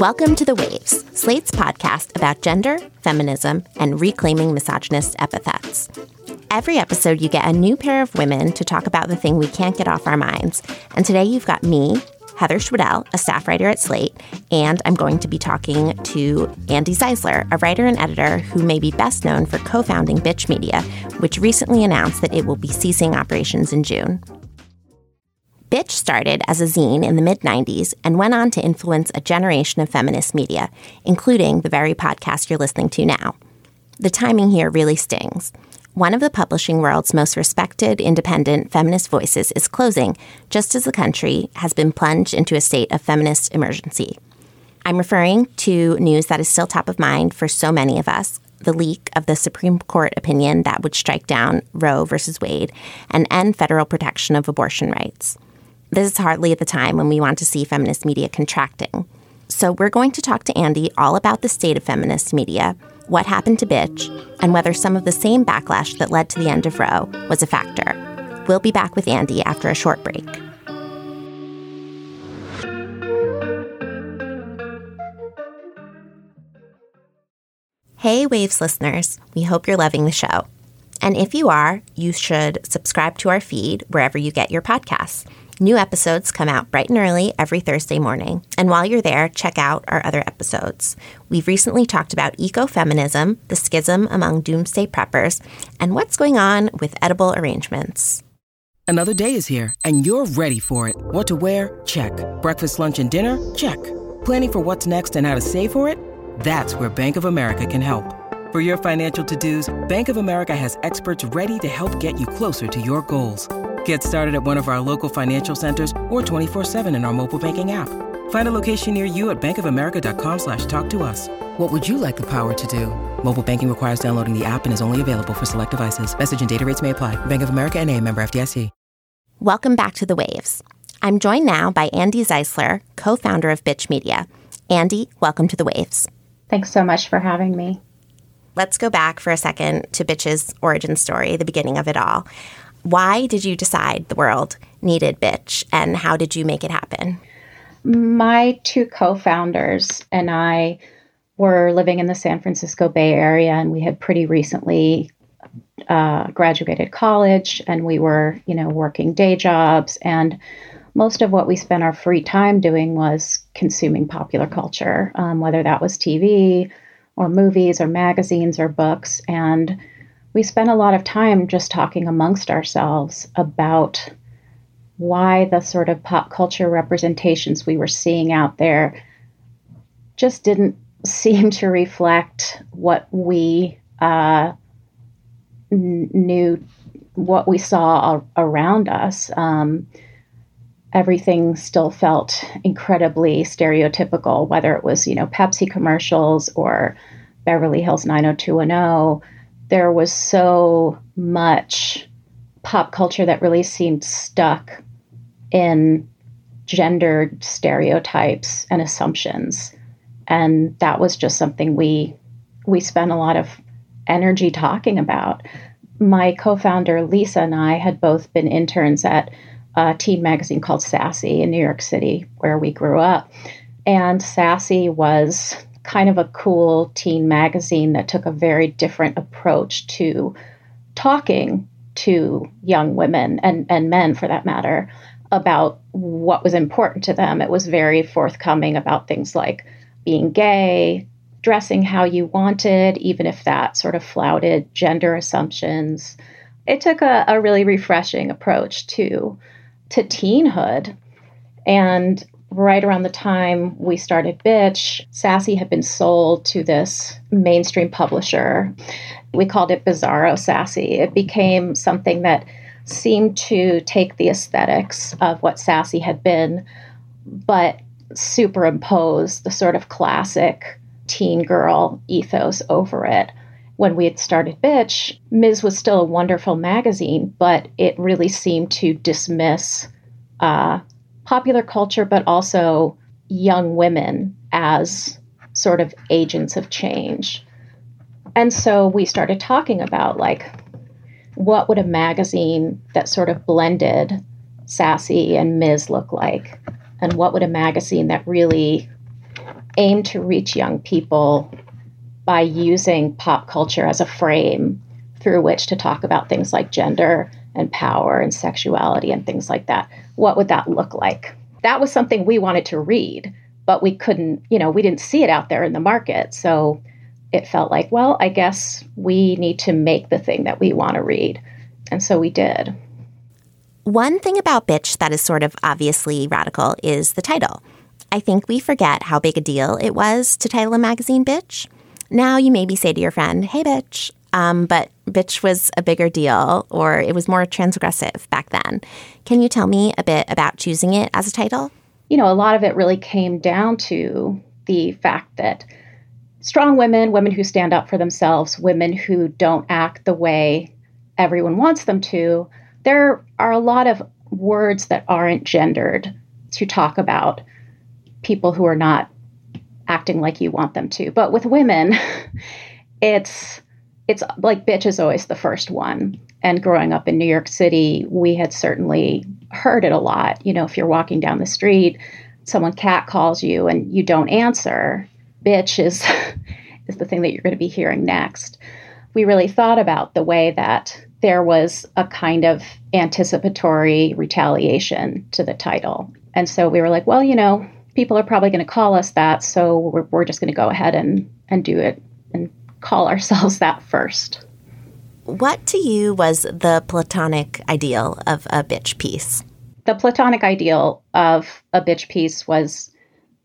Welcome to The Waves, Slate's podcast about gender, feminism, and reclaiming misogynist epithets. Every episode, you get a new pair of women to talk about the thing we can't get off our minds. And today, you've got me, Heather Schwedel, a staff writer at Slate, and I'm going to be talking to Andi Zeisler, a writer and editor who may be best known for co founding Bitch Media, which recently announced that it will be ceasing operations in June. Bitch started as a zine in the mid 90s and went on to influence a generation of feminist media, including the very podcast you're listening to now. The timing here really stings. One of the publishing world's most respected independent feminist voices is closing, just as the country has been plunged into a state of feminist emergency. I'm referring to news that is still top of mind for so many of us the leak of the Supreme Court opinion that would strike down Roe v. Wade and end federal protection of abortion rights. This is hardly the time when we want to see feminist media contracting. So, we're going to talk to Andi all about the state of feminist media, what happened to Bitch, and whether some of the same backlash that led to the end of Roe was a factor. We'll be back with Andi after a short break. Hey, Waves listeners, we hope you're loving the show. And if you are, you should subscribe to our feed wherever you get your podcasts. New episodes come out bright and early every Thursday morning. And while you're there, check out our other episodes. We've recently talked about ecofeminism, the schism among doomsday preppers, and what's going on with edible arrangements. Another day is here, and you're ready for it. What to wear? Check. Breakfast, lunch, and dinner? Check. Planning for what's next and how to save for it? That's where Bank of America can help. For your financial to-dos, Bank of America has experts ready to help get you closer to your goals. Get started at one of our local financial centers or 24-7 in our mobile banking app. Find a location near you at bankofamerica.com slash talk to us. What would you like the power to do? Mobile banking requires downloading the app and is only available for select devices. Message and data rates may apply. Bank of America and a member FDIC. Welcome back to The Waves. I'm joined now by Andi Zeisler, co-founder of Bitch Media. Andi, welcome to The Waves. Thanks so much for having me. Let's go back for a second to Bitch's origin story, the beginning of it all. Why did you decide the world needed Bitch and how did you make it happen? My two co founders and I were living in the San Francisco Bay Area and we had pretty recently uh, graduated college and we were, you know, working day jobs. And most of what we spent our free time doing was consuming popular culture, um, whether that was TV or movies or magazines or books. And we spent a lot of time just talking amongst ourselves about why the sort of pop culture representations we were seeing out there just didn't seem to reflect what we uh, knew, what we saw around us. Um, everything still felt incredibly stereotypical, whether it was, you know, Pepsi commercials or Beverly Hills 90210 there was so much pop culture that really seemed stuck in gendered stereotypes and assumptions. And that was just something we we spent a lot of energy talking about. My co-founder lisa and i had both been interns at a teen magazine called sassy in new york city where we grew up and sassy was kind of a cool teen magazine that took a very different approach to talking to young women and, and men for that matter about what was important to them. It was very forthcoming about things like being gay, dressing how you wanted, even if that sort of flouted gender assumptions. It took a, a really refreshing approach to to teenhood. And right around the time we started Bitch, Sassy had been sold to this mainstream publisher. We called it Bizarro Sassy. It became something that seemed to take the aesthetics of what Sassy had been, but superimpose the sort of classic teen girl ethos over it. When we had started Bitch, Ms. was still a wonderful magazine, but it really seemed to dismiss uh, popular culture, but also young women as sort of agents of change. And so we started talking about like, what would a magazine that sort of blended Sassy and Ms. look like? And what would a magazine that really aimed to reach young people by using pop culture as a frame through which to talk about things like gender and power and sexuality and things like that. What would that look like? That was something we wanted to read, but we couldn't, you know, we didn't see it out there in the market. So it felt like, well, I guess we need to make the thing that we want to read. And so we did. One thing about Bitch that is sort of obviously radical is the title. I think we forget how big a deal it was to title a magazine Bitch. Now you maybe say to your friend, hey, bitch. Um, but bitch was a bigger deal, or it was more transgressive back then. Can you tell me a bit about choosing it as a title? You know, a lot of it really came down to the fact that strong women, women who stand up for themselves, women who don't act the way everyone wants them to, there are a lot of words that aren't gendered to talk about people who are not acting like you want them to. But with women, it's it's like bitch is always the first one. And growing up in New York City, we had certainly heard it a lot. You know, if you're walking down the street, someone cat calls you and you don't answer, bitch is is the thing that you're going to be hearing next. We really thought about the way that there was a kind of anticipatory retaliation to the title. And so we were like, well, you know, people are probably going to call us that, so we're, we're just going to go ahead and, and do it and call ourselves that first. What to you was the platonic ideal of a bitch piece? The platonic ideal of a bitch piece was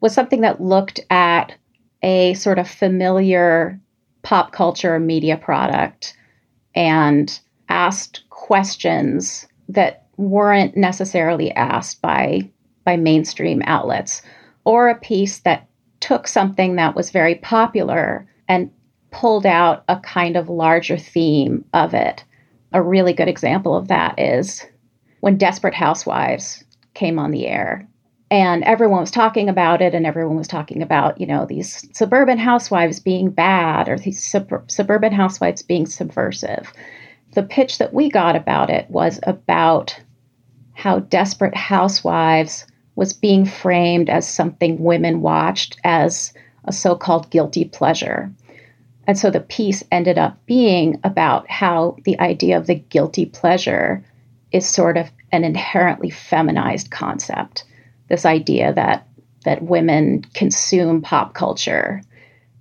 was something that looked at a sort of familiar pop culture media product and asked questions that weren't necessarily asked by by mainstream outlets or a piece that took something that was very popular and pulled out a kind of larger theme of it. A really good example of that is when Desperate Housewives came on the air and everyone was talking about it and everyone was talking about you know these suburban housewives being bad or these sub- suburban housewives being subversive the pitch that we got about it was about how desperate housewives was being framed as something women watched as a so called guilty pleasure. And so the piece ended up being about how the idea of the guilty pleasure is sort of an inherently feminized concept. This idea that that women consume pop culture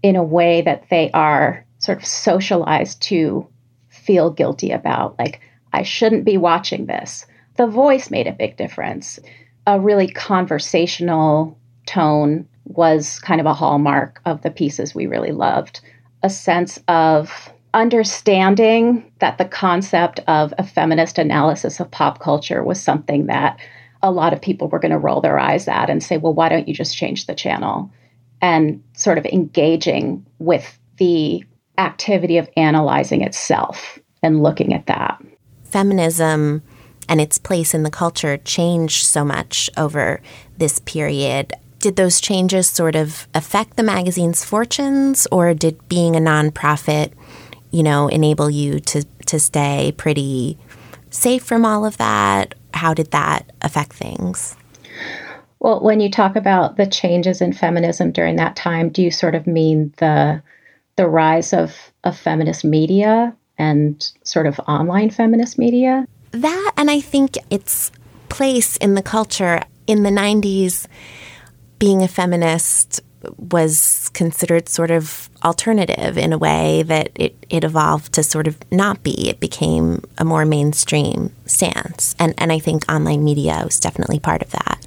in a way that they are sort of socialized to feel guilty about. Like, I shouldn't be watching this. The voice made a big difference a really conversational tone was kind of a hallmark of the pieces we really loved. A sense of understanding that the concept of a feminist analysis of pop culture was something that a lot of people were going to roll their eyes at and say, well, why don't you just change the channel? And sort of engaging with the activity of analyzing itself and looking at that. Feminism and its place in the culture changed so much over this period. Did those changes sort of affect the magazine's fortunes, or did being a nonprofit, you know, enable you to, to stay pretty safe from all of that? How did that affect things? Well, when you talk about the changes in feminism during that time, do you sort of mean the the rise of, of feminist media and sort of online feminist media? That and I think its place in the culture in the 90s being a feminist was considered sort of alternative in a way that it, it evolved to sort of not be. It became a more mainstream stance. And, and I think online media was definitely part of that.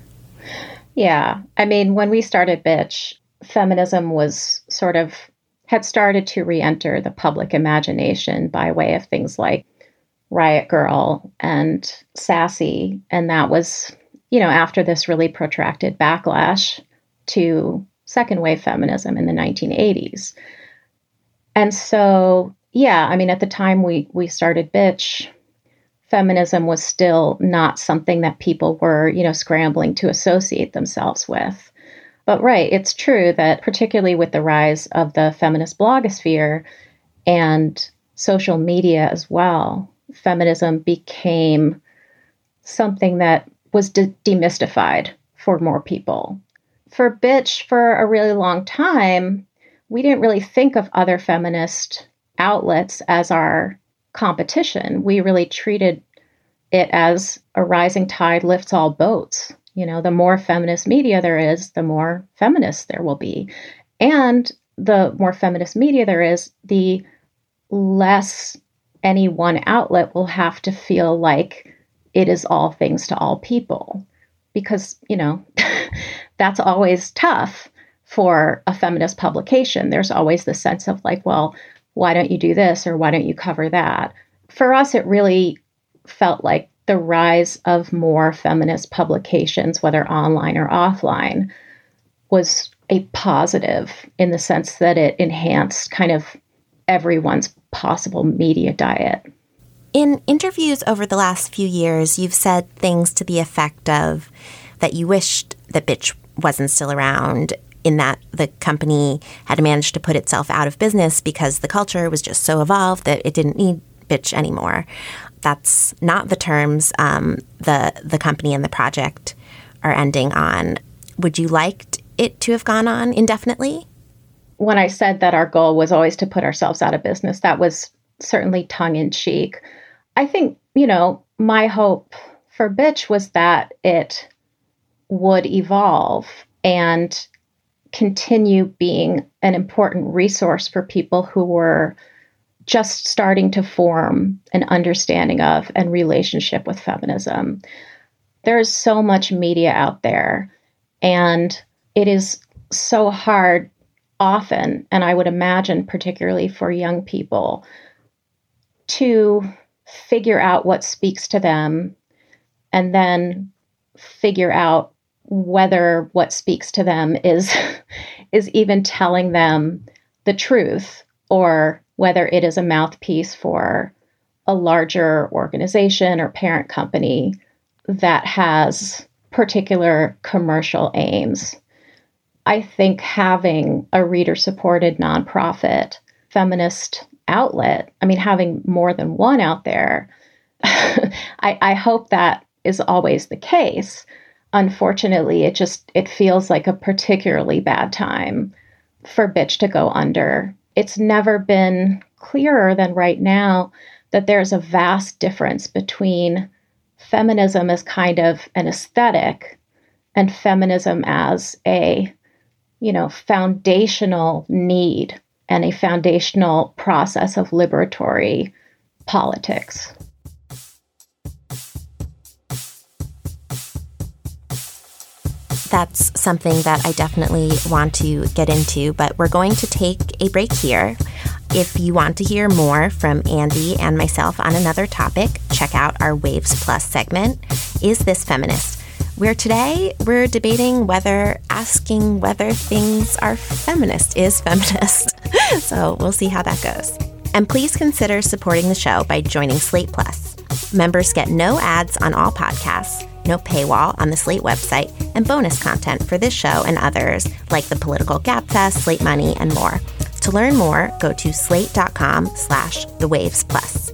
Yeah. I mean, when we started Bitch, feminism was sort of had started to re enter the public imagination by way of things like Riot Grrrl and Sassy. And that was, you know, after this really protracted backlash to second wave feminism in the 1980s. And so, yeah, I mean, at the time we, we started Bitch, feminism was still not something that people were, you know, scrambling to associate themselves with. But right, it's true that particularly with the rise of the feminist blogosphere and social media as well, feminism became something that was de- demystified for more people. for Bitch, for a really long time, we didn't really think of other feminist outlets as our competition. We really treated it as a rising tide lifts all boats. You know, the more feminist media there is, the more feminists there will be. And the more feminist media there is, the less any one outlet will have to feel like it is all things to all people. Because, you know, that's always tough for a feminist publication. There's always the sense of like, well, why don't you do this or why don't you cover that? For us, it really felt like the rise of more feminist publications, whether online or offline, was a positive in the sense that it enhanced kind of everyone's possible media diet. In interviews over the last few years, you've said things to the effect of that you wished that Bitch wasn't still around, in that the company had managed to put itself out of business because the culture was just so evolved that it didn't need Bitch anymore. That's not the terms um, the the company and the project are ending on. Would you liked it to have gone on indefinitely? When I said that our goal was always to put ourselves out of business, that was certainly tongue in cheek. I think, you know, my hope for Bitch was that it would evolve and continue being an important resource for people who were just starting to form an understanding of and relationship with feminism. There's so much media out there, and it is so hard often, and I would imagine particularly for young people, to figure out what speaks to them and then figure out whether what speaks to them is is even telling them the truth or whether it is a mouthpiece for a larger organization or parent company that has particular commercial aims. I think having a reader supported nonprofit feminist outlet, I mean, having more than one out there, I, I hope that is always the case. Unfortunately, it just it feels like a particularly bad time for bitch to go under it's never been clearer than right now that there's a vast difference between feminism as kind of an aesthetic and feminism as a you know foundational need and a foundational process of liberatory politics that's something that I definitely want to get into, but we're going to take a break here. If you want to hear more from Andi and myself on another topic, check out our Waves Plus segment, Is This Feminist? Where today we're debating whether asking whether things are feminist is feminist. so we'll see how that goes. And please consider supporting the show by joining Slate Plus. Members get no ads on all podcasts no paywall on the Slate website, and bonus content for this show and others like the Political Gabfest, Slate Money, and more. To learn more, go to slate.com slash the waves plus.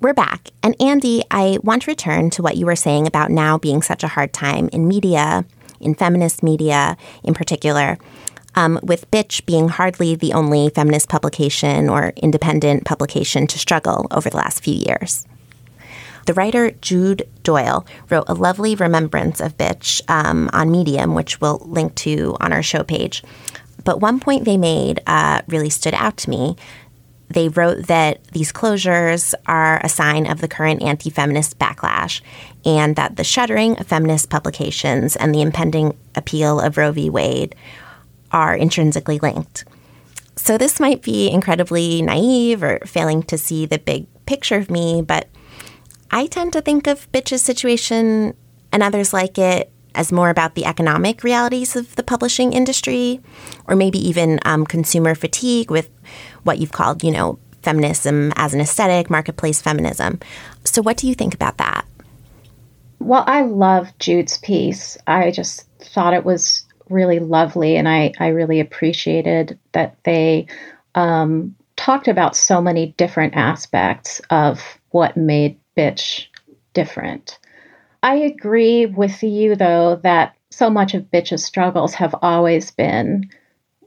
We're back. And Andi, I want to return to what you were saying about now being such a hard time in media, in feminist media in particular. um, with Bitch being hardly the only feminist publication or independent publication to struggle over the last few years. The writer Jude Doyle wrote a lovely remembrance of Bitch um, on Medium, which we'll link to on our show page. But one point they made uh, really stood out to me. They wrote that these closures are a sign of the current anti feminist backlash, and that the shuttering of feminist publications and the impending appeal of Roe v. Wade are intrinsically linked. So, this might be incredibly naive or failing to see the big picture of me, but I tend to think of Bitch's situation and others like it as more about the economic realities of the publishing industry, or maybe even um, consumer fatigue with what you've called, you know, feminism as an aesthetic, marketplace feminism. So, what do you think about that? Well, I love Jude's piece. I just thought it was really lovely, and I, I really appreciated that they um, talked about so many different aspects of what made Bitch different. I agree with you, though, that so much of Bitch's struggles have always been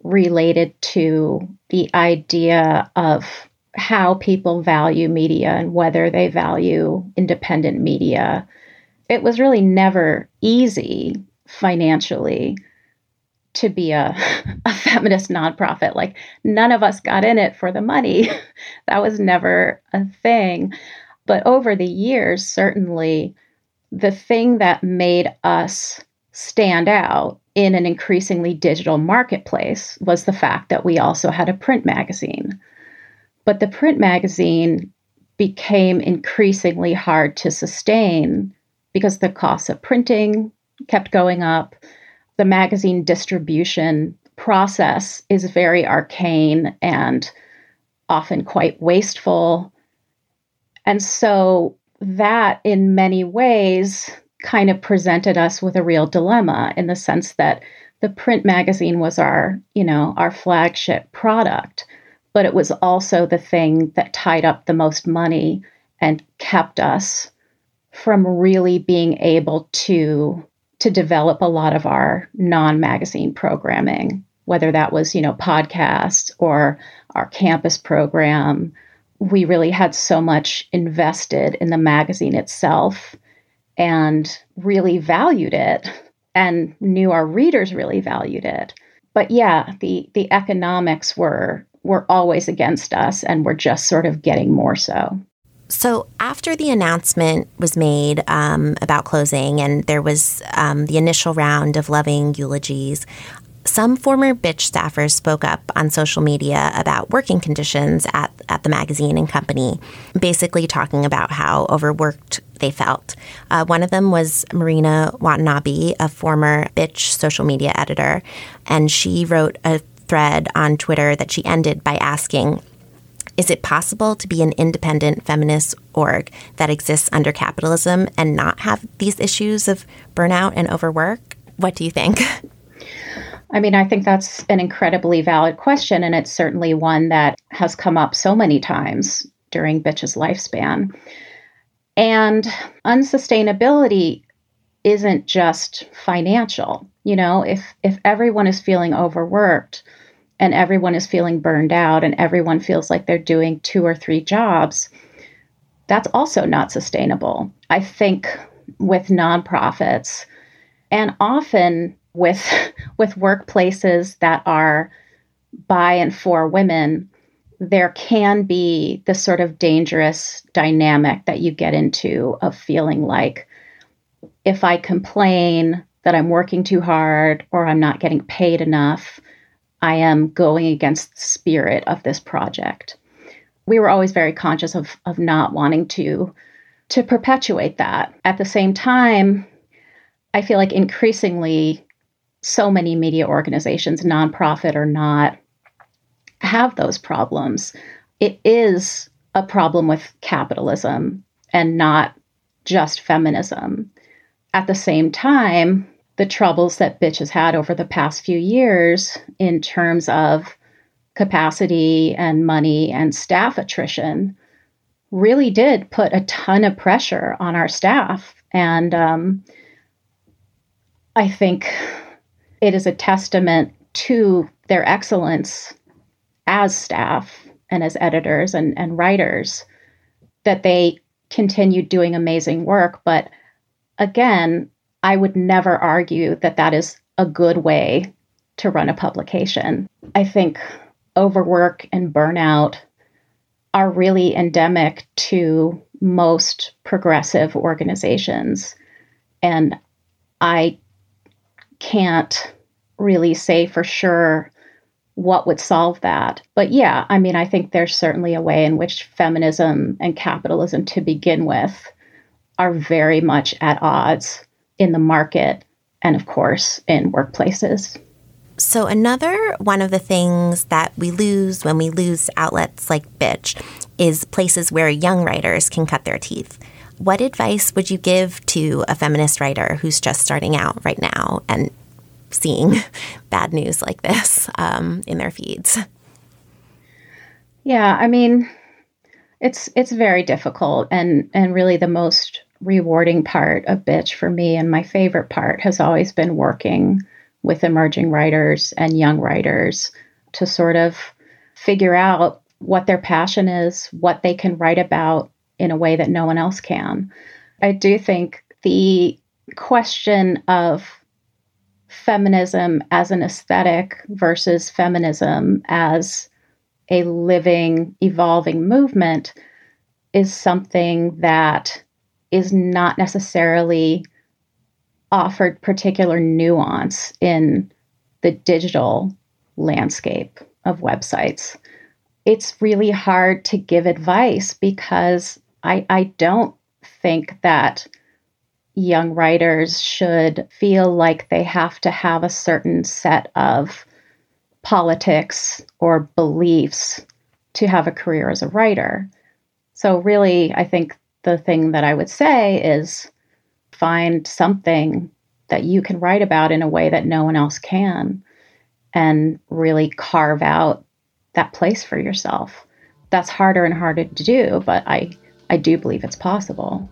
related to the idea of how people value media and whether they value independent media. It was really never easy financially to be a, a feminist nonprofit. Like, none of us got in it for the money. that was never a thing. But over the years, certainly the thing that made us stand out in an increasingly digital marketplace was the fact that we also had a print magazine. But the print magazine became increasingly hard to sustain because the cost of printing kept going up. The magazine distribution process is very arcane and often quite wasteful. And so that, in many ways, kind of presented us with a real dilemma in the sense that the print magazine was our, you know, our flagship product, but it was also the thing that tied up the most money and kept us from really being able to to develop a lot of our non-magazine programming, whether that was, you know, podcasts or our campus program. We really had so much invested in the magazine itself and really valued it and knew our readers really valued it. But yeah, the the economics were were always against us and were just sort of getting more so. So after the announcement was made um, about closing, and there was um, the initial round of loving eulogies, some former bitch staffers spoke up on social media about working conditions at, at the magazine and company, basically talking about how overworked they felt. Uh, one of them was Marina Watanabe, a former bitch social media editor, and she wrote a thread on Twitter that she ended by asking, is it possible to be an independent feminist org that exists under capitalism and not have these issues of burnout and overwork? What do you think? I mean, I think that's an incredibly valid question, and it's certainly one that has come up so many times during Bitch's lifespan. And unsustainability isn't just financial. You know, if if everyone is feeling overworked and everyone is feeling burned out and everyone feels like they're doing two or three jobs, that's also not sustainable. I think with nonprofits and often with with workplaces that are by and for women there can be this sort of dangerous dynamic that you get into of feeling like if i complain that i'm working too hard or i'm not getting paid enough i am going against the spirit of this project. We were always very conscious of of not wanting to to perpetuate that. At the same time i feel like increasingly so many media organizations, nonprofit or not, have those problems. It is a problem with capitalism and not just feminism. At the same time, the troubles that Bitch has had over the past few years in terms of capacity and money and staff attrition really did put a ton of pressure on our staff. And um, I think it is a testament to their excellence as staff and as editors and, and writers that they continued doing amazing work. But again, I would never argue that that is a good way to run a publication. I think overwork and burnout are really endemic to most progressive organizations. And I can't really say for sure what would solve that. But yeah, I mean, I think there's certainly a way in which feminism and capitalism to begin with are very much at odds in the market and, of course, in workplaces. So, another one of the things that we lose when we lose outlets like Bitch is places where young writers can cut their teeth. What advice would you give to a feminist writer who's just starting out right now and seeing bad news like this um, in their feeds? Yeah, I mean, it's it's very difficult, and and really the most rewarding part of Bitch for me, and my favorite part has always been working with emerging writers and young writers to sort of figure out what their passion is, what they can write about in a way that no one else can. I do think the question of feminism as an aesthetic versus feminism as a living, evolving movement is something that is not necessarily offered particular nuance in the digital landscape of websites. It's really hard to give advice because I, I don't think that young writers should feel like they have to have a certain set of politics or beliefs to have a career as a writer. So, really, I think the thing that I would say is find something that you can write about in a way that no one else can and really carve out that place for yourself. That's harder and harder to do, but I, I do believe it's possible.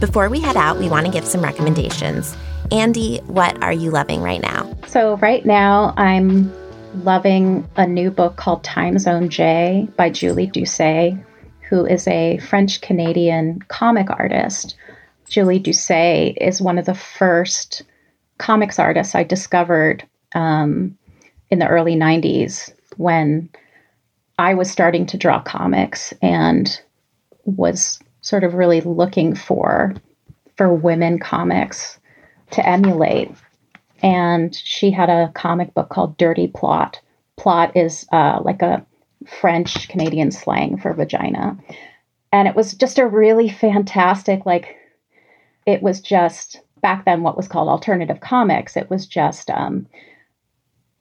Before we head out, we want to give some recommendations. Andi, what are you loving right now? So, right now, I'm loving a new book called Time Zone J by Julie Doucet, who is a French Canadian comic artist. Julie Doucet is one of the first comics artists I discovered um, in the early 90s when I was starting to draw comics and was sort of really looking for for women comics to emulate and she had a comic book called Dirty Plotte. Plotte is uh, like a French Canadian slang for vagina. And it was just a really fantastic, like, it was just back then what was called alternative comics. It was just, um,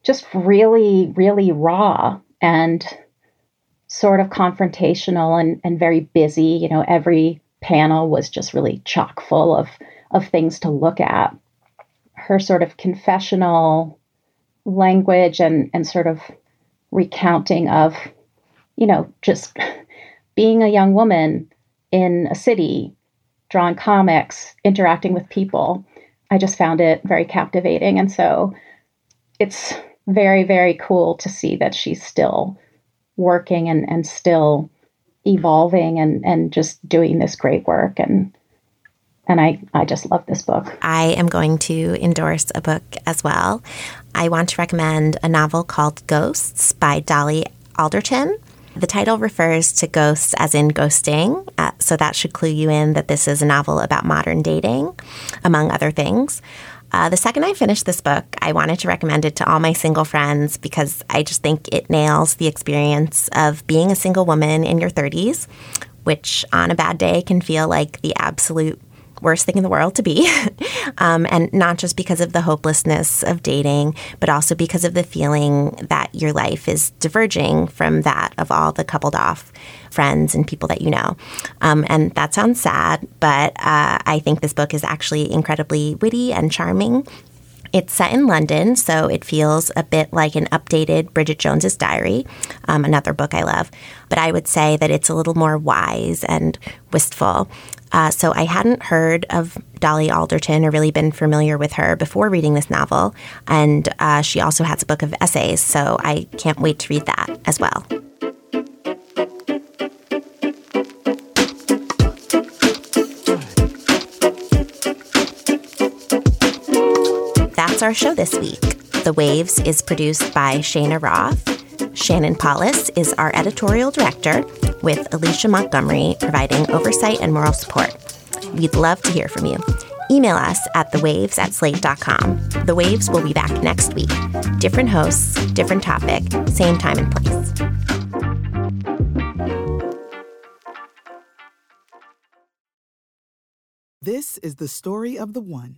just really, really raw and sort of confrontational and, and very busy. You know, every panel was just really chock full of, of things to look at her sort of confessional language and, and sort of recounting of, you know, just being a young woman in a city, drawing comics, interacting with people. I just found it very captivating. And so it's very, very cool to see that she's still working and, and still evolving and, and just doing this great work. And and I, I just love this book. I am going to endorse a book as well. I want to recommend a novel called Ghosts by Dolly Alderton. The title refers to ghosts as in ghosting, uh, so that should clue you in that this is a novel about modern dating, among other things. Uh, the second I finished this book, I wanted to recommend it to all my single friends because I just think it nails the experience of being a single woman in your 30s, which on a bad day can feel like the absolute worst thing in the world to be. um, and not just because of the hopelessness of dating, but also because of the feeling that your life is diverging from that of all the coupled off friends and people that you know. Um, and that sounds sad, but uh, I think this book is actually incredibly witty and charming. It's set in London, so it feels a bit like an updated Bridget Jones's Diary, um, another book I love. But I would say that it's a little more wise and wistful. Uh, so I hadn't heard of Dolly Alderton or really been familiar with her before reading this novel. And uh, she also has a book of essays, so I can't wait to read that as well. That's our show this week. The Waves is produced by Shana Roth. Shannon Palus is our editorial director, with Alicia Montgomery providing oversight and moral support. We'd love to hear from you. Email us at thewaves at slate.com. The Waves will be back next week. Different hosts, different topic, same time and place. This is the story of the one.